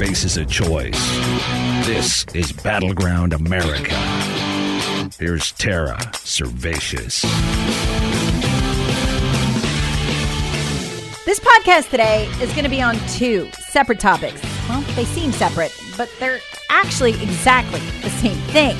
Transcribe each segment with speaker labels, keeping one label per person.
Speaker 1: Faces a choice. This is Battleground America. Here's Tara Servatius.
Speaker 2: This podcast today is going to be on two separate topics. Well, they seem separate, but they're actually exactly the same thing.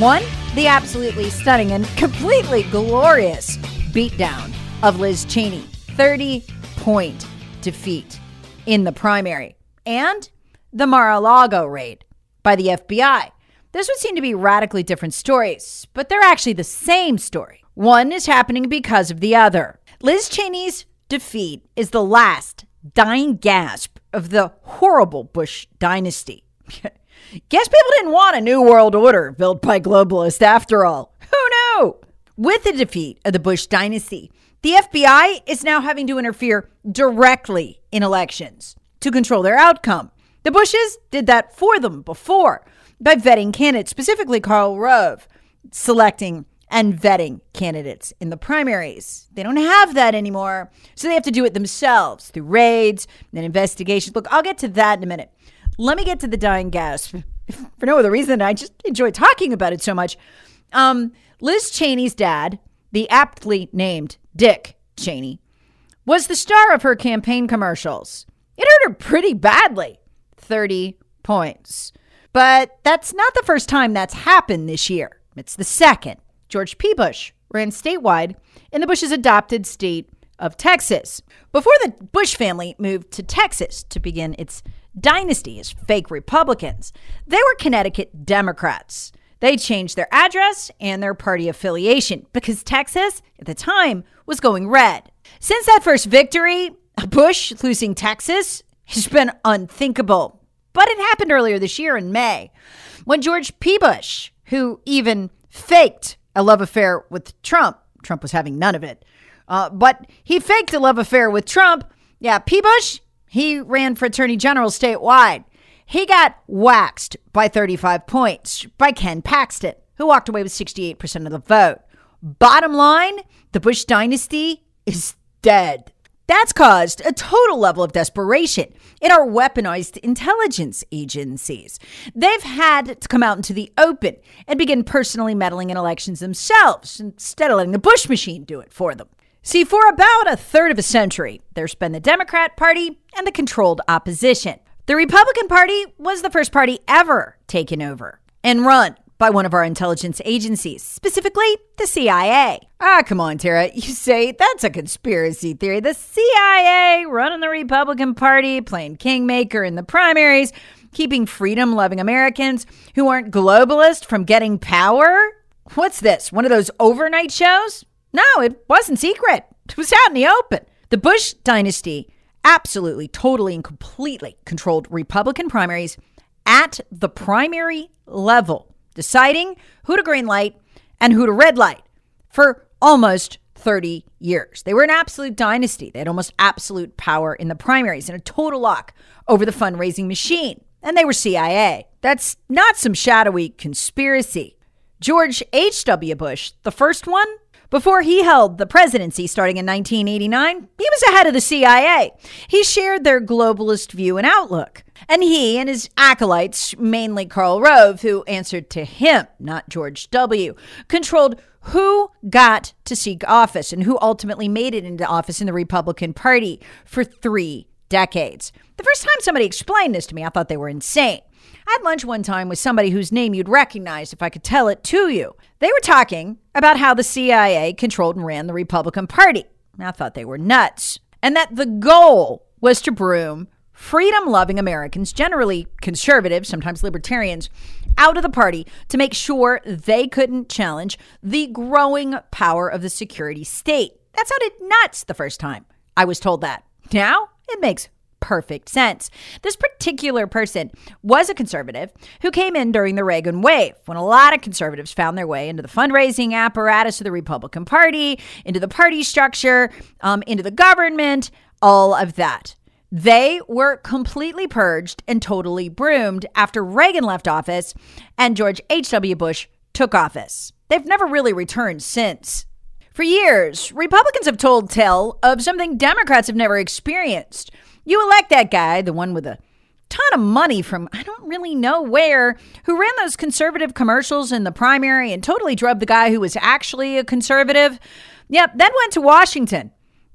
Speaker 2: One, the absolutely stunning and completely glorious beatdown of Liz Cheney, 30 point defeat in the primary, and the Mar a Lago raid by the FBI. This would seem to be radically different stories, but they're actually the same story. One is happening because of the other. Liz Cheney's defeat is the last dying gasp of the horrible Bush dynasty. Guess people didn't want a new world order built by globalists after all. Who knew? With the defeat of the Bush dynasty, the FBI is now having to interfere directly in elections to control their outcome. The Bushes did that for them before by vetting candidates, specifically Karl Rove, selecting and vetting candidates in the primaries. They don't have that anymore, so they have to do it themselves through raids and investigations. Look, I'll get to that in a minute. Let me get to the dying gasp for no other reason. I just enjoy talking about it so much. Um, Liz Cheney's dad, the aptly named Dick Cheney, was the star of her campaign commercials. It hurt her pretty badly 30 points. But that's not the first time that's happened this year. It's the second. George P. Bush ran statewide in the Bush's adopted state of Texas. Before the Bush family moved to Texas to begin its dynasty as fake Republicans, they were Connecticut Democrats. They changed their address and their party affiliation because Texas, at the time, was going red. Since that first victory, Bush losing Texas has been unthinkable. But it happened earlier this year in May when George P. Bush, who even faked a love affair with Trump, Trump was having none of it, uh, but he faked a love affair with Trump. Yeah, P. Bush, he ran for attorney general statewide. He got waxed by 35 points by Ken Paxton, who walked away with 68% of the vote. Bottom line, the Bush dynasty is dead. That's caused a total level of desperation in our weaponized intelligence agencies. They've had to come out into the open and begin personally meddling in elections themselves instead of letting the Bush machine do it for them. See, for about a third of a century, there's been the Democrat Party and the controlled opposition. The Republican Party was the first party ever taken over and run by one of our intelligence agencies, specifically the CIA. Ah, come on, Tara. You say that's a conspiracy theory. The CIA running the Republican Party, playing kingmaker in the primaries, keeping freedom loving Americans who aren't globalist from getting power? What's this? One of those overnight shows? No, it wasn't secret. It was out in the open. The Bush dynasty absolutely, totally, and completely controlled Republican primaries at the primary level, deciding who to green light and who to red light for almost 30 years. They were an absolute dynasty. They had almost absolute power in the primaries and a total lock over the fundraising machine. And they were CIA. That's not some shadowy conspiracy. George H.W. Bush, the first one, before he held the presidency starting in 1989, he was ahead of the CIA. He shared their globalist view and outlook. And he and his acolytes, mainly Karl Rove, who answered to him, not George W., controlled who got to seek office and who ultimately made it into office in the Republican Party for three decades. The first time somebody explained this to me, I thought they were insane. I had lunch one time with somebody whose name you'd recognize if I could tell it to you. They were talking about how the CIA controlled and ran the Republican Party. I thought they were nuts. And that the goal was to broom freedom loving Americans, generally conservatives, sometimes libertarians, out of the party to make sure they couldn't challenge the growing power of the security state. That sounded nuts the first time I was told that. Now it makes perfect sense. This particular person was a conservative who came in during the Reagan wave when a lot of conservatives found their way into the fundraising apparatus of the Republican Party, into the party structure, um, into the government, all of that. They were completely purged and totally broomed after Reagan left office and George H.W. Bush took office. They've never really returned since. For years, Republicans have told tale of something Democrats have never experienced you elect that guy, the one with a ton of money from I don't really know where, who ran those conservative commercials in the primary and totally drubbed the guy who was actually a conservative. Yep, then went to Washington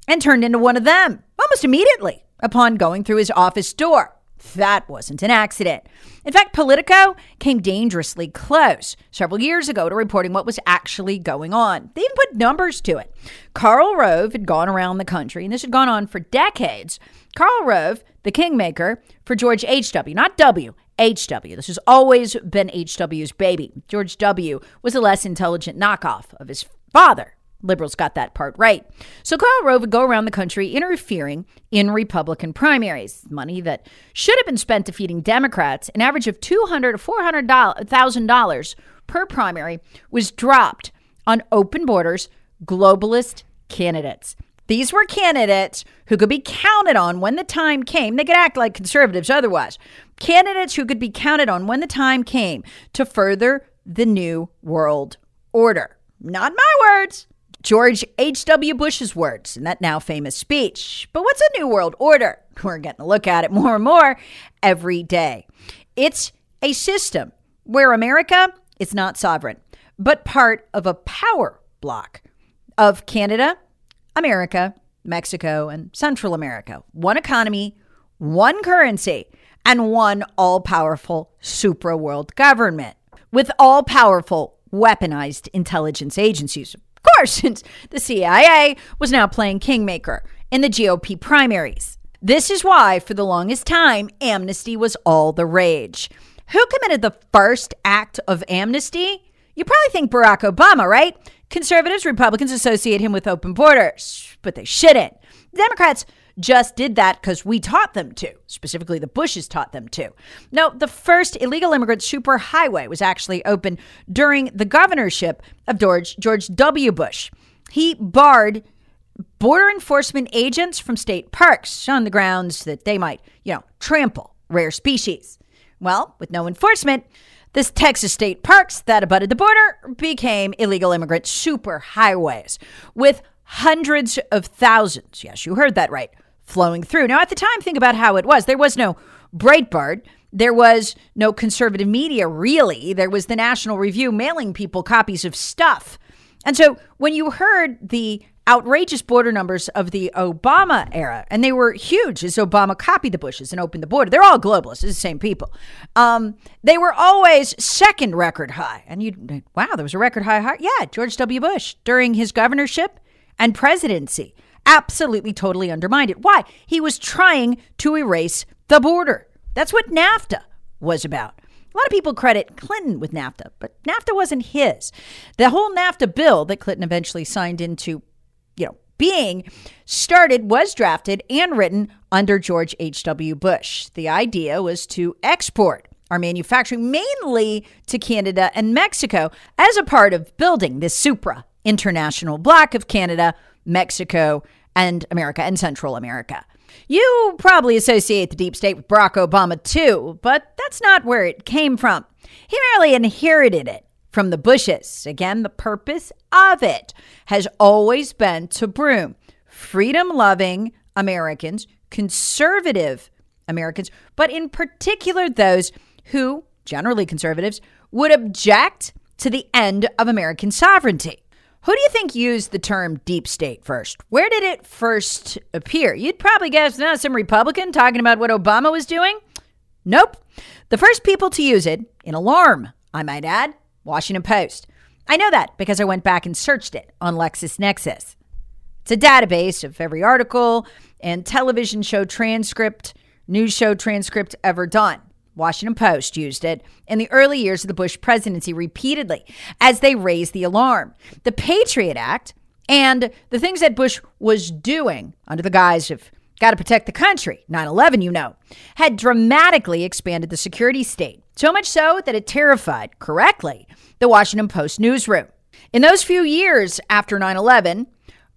Speaker 2: and turned into one of them almost immediately upon going through his office door. That wasn't an accident. In fact, Politico came dangerously close several years ago to reporting what was actually going on. They even put numbers to it. Karl Rove had gone around the country, and this had gone on for decades, Karl Rove, the kingmaker for George H.W., not W, H.W. This has always been H.W.'s baby. George W. was a less intelligent knockoff of his father. Liberals got that part right. So Karl Rove would go around the country interfering in Republican primaries. Money that should have been spent defeating Democrats, an average of $200 to $400,000 per primary, was dropped on open borders, globalist candidates. These were candidates who could be counted on when the time came. They could act like conservatives otherwise. Candidates who could be counted on when the time came to further the New World Order. Not my words. George H.W. Bush's words in that now famous speech. But what's a New World Order? We're getting a look at it more and more every day. It's a system where America is not sovereign, but part of a power block of Canada, America, Mexico, and Central America. One economy, one currency, and one all powerful supra world government with all powerful weaponized intelligence agencies. Course, since the CIA was now playing kingmaker in the GOP primaries. This is why, for the longest time, amnesty was all the rage. Who committed the first act of amnesty? You probably think Barack Obama, right? Conservatives, Republicans associate him with open borders, but they shouldn't. Democrats just did that because we taught them to. Specifically, the Bushes taught them to. No, the first illegal immigrant superhighway was actually opened during the governorship of George, George W. Bush. He barred border enforcement agents from state parks on the grounds that they might, you know, trample rare species. Well, with no enforcement, this Texas state parks that abutted the border became illegal immigrant superhighways with hundreds of thousands, yes, you heard that right, flowing through. Now, at the time, think about how it was. There was no Breitbart. There was no conservative media, really. There was the National Review mailing people copies of stuff. And so when you heard the outrageous border numbers of the Obama era, and they were huge as Obama copied the Bushes and opened the border. They're all globalists, it's the same people. Um, they were always second record high. And you, wow, there was a record high, high. Yeah, George W. Bush during his governorship and presidency absolutely totally undermined it. Why? He was trying to erase the border. That's what NAFTA was about. A lot of people credit Clinton with NAFTA, but NAFTA wasn't his. The whole NAFTA bill that Clinton eventually signed into you know, being started, was drafted, and written under George H.W. Bush. The idea was to export our manufacturing mainly to Canada and Mexico as a part of building this supra international bloc of Canada, Mexico, and America and Central America. You probably associate the deep state with Barack Obama too, but that's not where it came from. He merely inherited it from the Bushes. Again, the purpose of it has always been to broom freedom loving Americans, conservative Americans, but in particular those who, generally conservatives, would object to the end of American sovereignty. Who do you think used the term deep state first? Where did it first appear? You'd probably guess no, some Republican talking about what Obama was doing. Nope. The first people to use it, in alarm, I might add, Washington Post. I know that because I went back and searched it on LexisNexis. It's a database of every article and television show transcript, news show transcript ever done. Washington Post used it in the early years of the Bush presidency repeatedly as they raised the alarm. The Patriot Act and the things that Bush was doing under the guise of got to protect the country, 9 11, you know, had dramatically expanded the security state. So much so that it terrified, correctly, the Washington Post newsroom. In those few years after 9 11,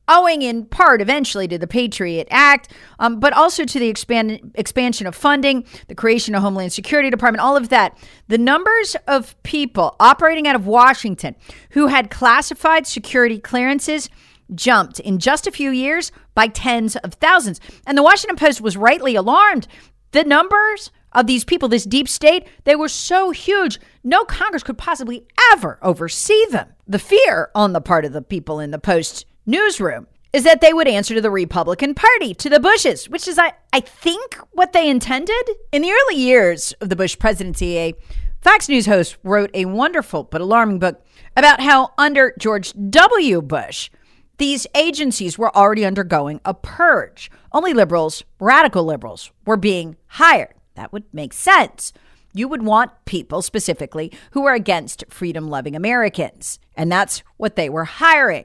Speaker 2: owing in part eventually to the Patriot Act, um, but also to the expand, expansion of funding, the creation of Homeland Security Department, all of that. The numbers of people operating out of Washington who had classified security clearances jumped in just a few years by tens of thousands. And the Washington Post was rightly alarmed. The numbers of these people, this deep state, they were so huge, no Congress could possibly ever oversee them. The fear on the part of the people in the Post newsroom is that they would answer to the Republican Party, to the Bushes, which is, I, I think, what they intended. In the early years of the Bush presidency, a Fox News host wrote a wonderful but alarming book about how under George W. Bush, these agencies were already undergoing a purge. Only liberals, radical liberals, were being hired. That would make sense. You would want people specifically who are against freedom loving Americans. And that's what they were hiring.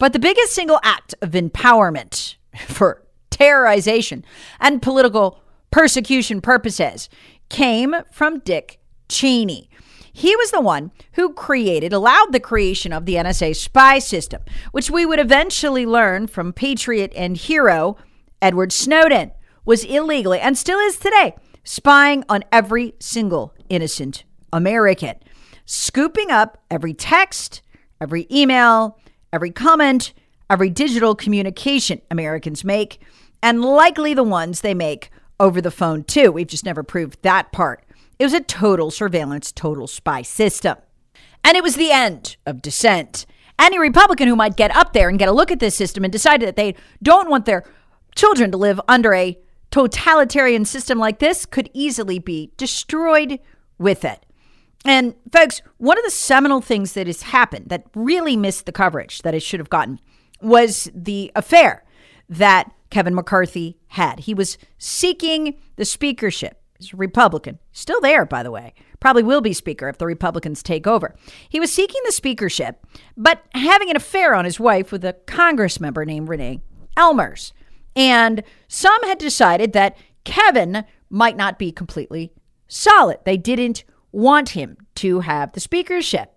Speaker 2: But the biggest single act of empowerment for terrorization and political persecution purposes came from Dick Cheney. He was the one who created, allowed the creation of the NSA spy system, which we would eventually learn from patriot and hero Edward Snowden was illegally and still is today spying on every single innocent American, scooping up every text, every email, every comment, every digital communication Americans make, and likely the ones they make over the phone, too. We've just never proved that part. It was a total surveillance, total spy system. And it was the end of dissent. Any Republican who might get up there and get a look at this system and decide that they don't want their children to live under a totalitarian system like this could easily be destroyed with it. And folks, one of the seminal things that has happened that really missed the coverage that it should have gotten was the affair that Kevin McCarthy had. He was seeking the speakership. He's a Republican, still there, by the way. Probably will be speaker if the Republicans take over. He was seeking the speakership, but having an affair on his wife with a Congress member named Renee Ellmers. And some had decided that Kevin might not be completely solid. They didn't want him to have the speakership.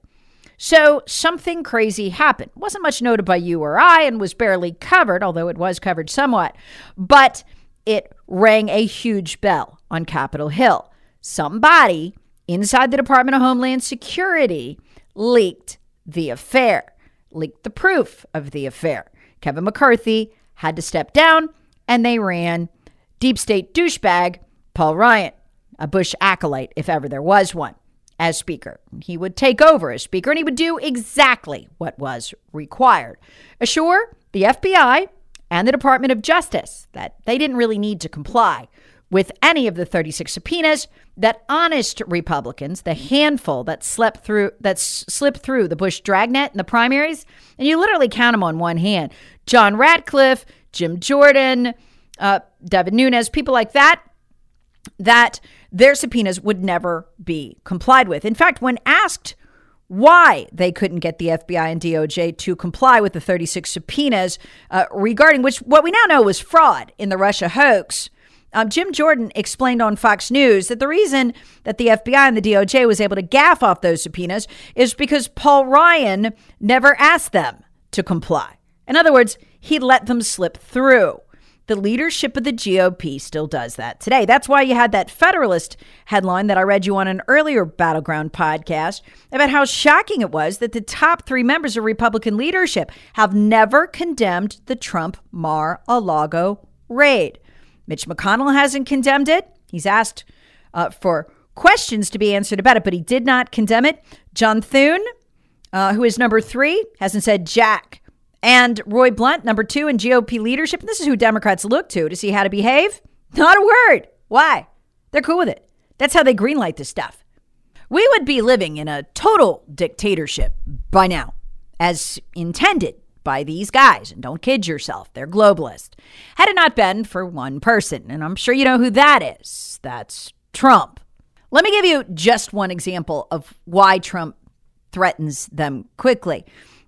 Speaker 2: So something crazy happened. Wasn't much noted by you or I and was barely covered, although it was covered somewhat. But it rang a huge bell on Capitol Hill. Somebody inside the Department of Homeland Security leaked the affair, leaked the proof of the affair. Kevin McCarthy had to step down, and they ran deep state douchebag Paul Ryan, a Bush acolyte, if ever there was one, as Speaker. He would take over as Speaker and he would do exactly what was required. Assure the FBI and the Department of Justice that they didn't really need to comply with any of the 36 subpoenas that honest Republicans, the handful that slept through that slipped through the Bush dragnet in the primaries, and you literally count them on one hand. John Ratcliffe, Jim Jordan, uh, Devin Nunes, people like that, that their subpoenas would never be complied with. In fact, when asked why they couldn't get the FBI and DOJ to comply with the 36 subpoenas uh, regarding which what we now know was fraud in the Russia hoax, Um, Jim Jordan explained on Fox News that the reason that the FBI and the DOJ was able to gaff off those subpoenas is because Paul Ryan never asked them to comply. In other words, he let them slip through. The leadership of the GOP still does that today. That's why you had that Federalist headline that I read you on an earlier Battleground podcast about how shocking it was that the top three members of Republican leadership have never condemned the Trump Mar a Lago raid. Mitch McConnell hasn't condemned it. He's asked uh, for questions to be answered about it, but he did not condemn it. John Thune, uh, who is number three, hasn't said jack. And Roy Blunt, number two in GOP leadership. And this is who Democrats look to to see how to behave. Not a word. Why? They're cool with it. That's how they greenlight this stuff. We would be living in a total dictatorship by now, as intended by these guys. And don't kid yourself, they're globalist. Had it not been for one person, and I'm sure you know who that is. That's Trump. Let me give you just one example of why Trump threatens them quickly.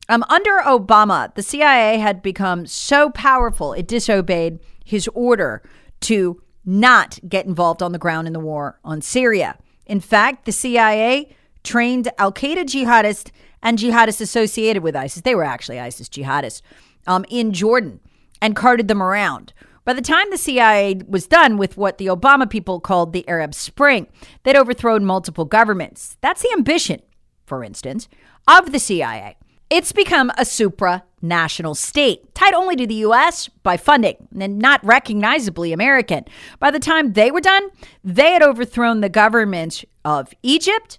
Speaker 2: Um, under Obama, the CIA had become so powerful it disobeyed his order to not get involved on the ground in the war on Syria. In fact, the CIA trained Al Qaeda jihadists and jihadists associated with ISIS. They were actually ISIS jihadists um, in Jordan and carted them around. By the time the CIA was done with what the Obama people called the Arab Spring, they'd overthrown multiple governments. That's the ambition, for instance, of the CIA. It's become a supranational state, tied only to the U.S. by funding and not recognizably American. By the time they were done, they had overthrown the governments of Egypt,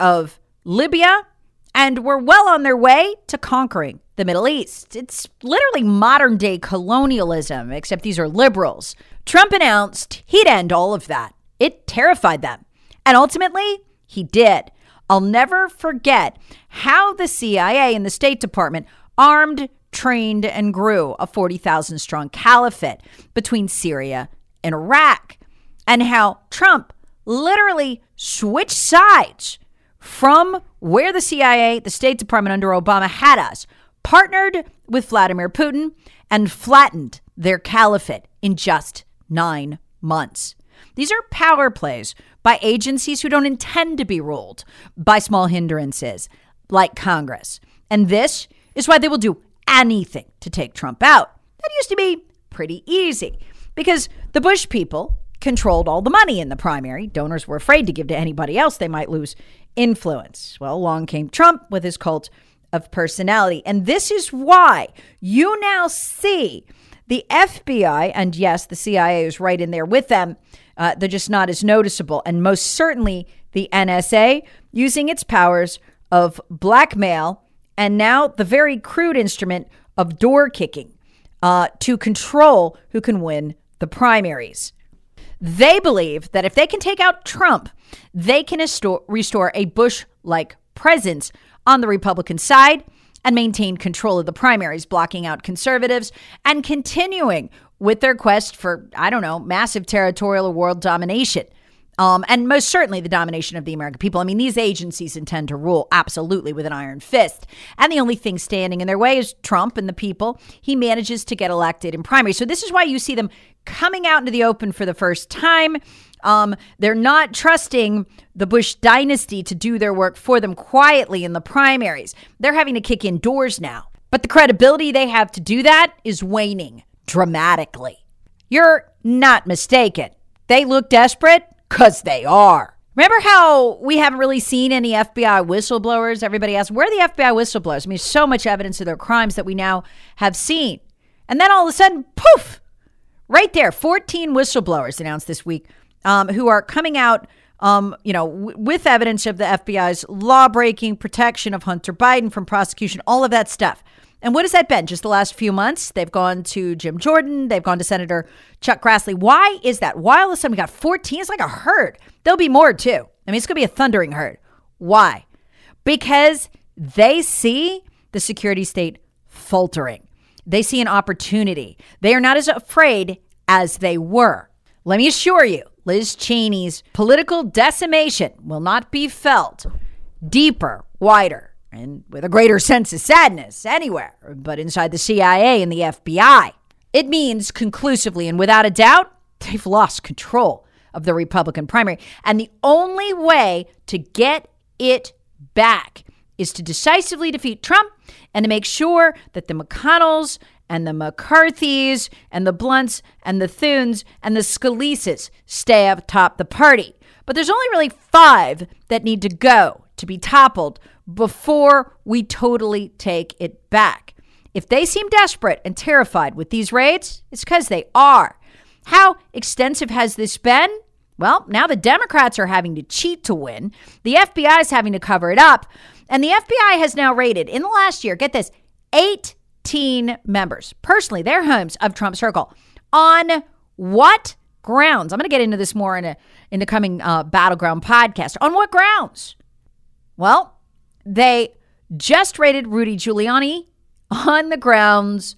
Speaker 2: of Libya, and were well on their way to conquering the Middle East. It's literally modern day colonialism, except these are liberals. Trump announced he'd end all of that. It terrified them. And ultimately, he did. I'll never forget how the CIA and the State Department armed, trained, and grew a 40,000 strong caliphate between Syria and Iraq, and how Trump literally switched sides from where the CIA, the State Department under Obama had us, partnered with Vladimir Putin, and flattened their caliphate in just nine months. These are power plays by agencies who don't intend to be ruled by small hindrances like Congress. And this is why they will do anything to take Trump out. That used to be pretty easy because the Bush people controlled all the money in the primary. Donors were afraid to give to anybody else, they might lose influence. Well, along came Trump with his cult of personality. And this is why you now see the FBI, and yes, the CIA is right in there with them, uh, they're just not as noticeable. And most certainly the NSA using its powers of blackmail and now the very crude instrument of door kicking uh, to control who can win the primaries. They believe that if they can take out Trump, they can restore a Bush like presence on the Republican side and maintain control of the primaries, blocking out conservatives and continuing with their quest for, I don't know, massive territorial or world domination. Um, and most certainly the domination of the American people. I mean, these agencies intend to rule absolutely with an iron fist. And the only thing standing in their way is Trump and the people. He manages to get elected in primary. So this is why you see them coming out into the open for the first time. Um, they're not trusting the Bush dynasty to do their work for them quietly in the primaries. They're having to kick in doors now. But the credibility they have to do that is waning dramatically. You're not mistaken. They look desperate because they are. Remember how we haven't really seen any FBI whistleblowers? Everybody asks, where are the FBI whistleblowers? I mean, so much evidence of their crimes that we now have seen. And then all of a sudden, poof, right there, 14 whistleblowers announced this week um, who are coming out, um, you know, w- with evidence of the FBI's law breaking, protection of Hunter Biden from prosecution, all of that stuff. And what has that been? Just the last few months, they've gone to Jim Jordan, they've gone to Senator Chuck Grassley. Why is that? Why all of a sudden we got 14? It's like a herd. There'll be more too. I mean, it's going to be a thundering herd. Why? Because they see the security state faltering. They see an opportunity. They are not as afraid as they were. Let me assure you, Liz Cheney's political decimation will not be felt deeper, wider, and with a greater sense of sadness anywhere but inside the CIA and the FBI. It means conclusively and without a doubt they've lost control of the Republican primary. And the only way to get it back is to decisively defeat Trump and to make sure that the McConnells and the McCarthys and the Blunts and the Thunes and the Scalises stay up top the party. But there's only really five that need to go to be toppled before we totally take it back. If they seem desperate and terrified with these raids, it's because they are. How extensive has this been? Well, now the Democrats are having to cheat to win. The FBI is having to cover it up. And the FBI has now raided in the last year, get this, 18 members, personally, their homes of Trump Circle. On what grounds? I'm going to get into this more in, a, in the coming uh, Battleground podcast. On what grounds? Well, they just raided Rudy Giuliani on the grounds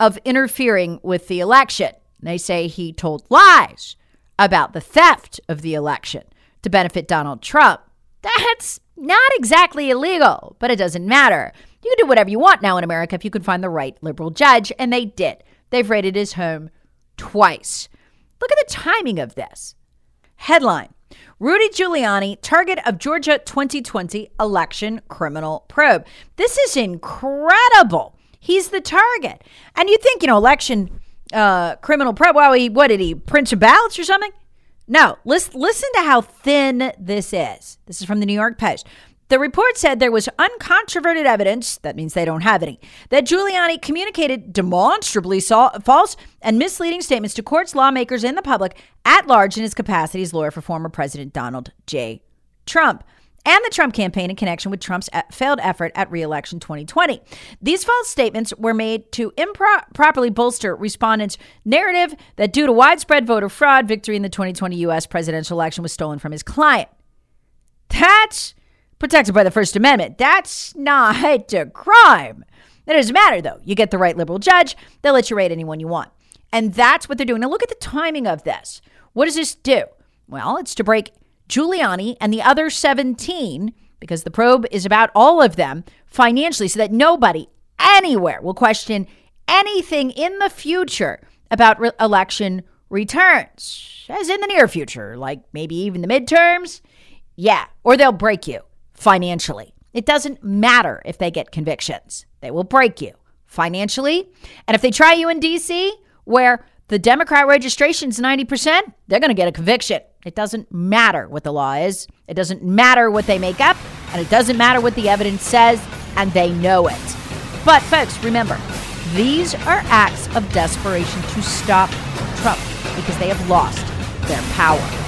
Speaker 2: of interfering with the election. They say he told lies about the theft of the election to benefit Donald Trump. That's not exactly illegal, but it doesn't matter. You can do whatever you want now in America if you can find the right liberal judge, and they did. They've raided his home twice. Look at the timing of this. Headline Rudy Giuliani, target of Georgia 2020 election criminal probe. This is incredible. He's the target. And you think, you know, election uh, criminal probe, well, he, what did he, print some ballots or something? No, listen, listen to how thin this is. This is from the New York Post. The report said there was uncontroverted evidence, that means they don't have any, that Giuliani communicated demonstrably false and misleading statements to courts, lawmakers, and the public at large in his capacity as lawyer for former President Donald J. Trump and the Trump campaign in connection with Trump's failed effort at reelection 2020. These false statements were made to improperly bolster respondents' narrative that due to widespread voter fraud, victory in the 2020 U.S. presidential election was stolen from his client. That's protected by the First Amendment. That's not a crime. It doesn't matter, though. You get the right liberal judge, they'll let you rate anyone you want. And that's what they're doing. Now, look at the timing of this. What does this do? Well, it's to break Giuliani and the other 17, because the probe is about all of them financially, so that nobody anywhere will question anything in the future about re- election returns, as in the near future, like maybe even the midterms. Yeah, or they'll break you financially. It doesn't matter if they get convictions, they will break you financially. And if they try you in DC, where the Democrat registration is 90%, they're going to get a conviction. It doesn't matter what the law is, it doesn't matter what they make up, and it doesn't matter what the evidence says, and they know it. But, folks, remember, these are acts of desperation to stop Trump because they have lost their power.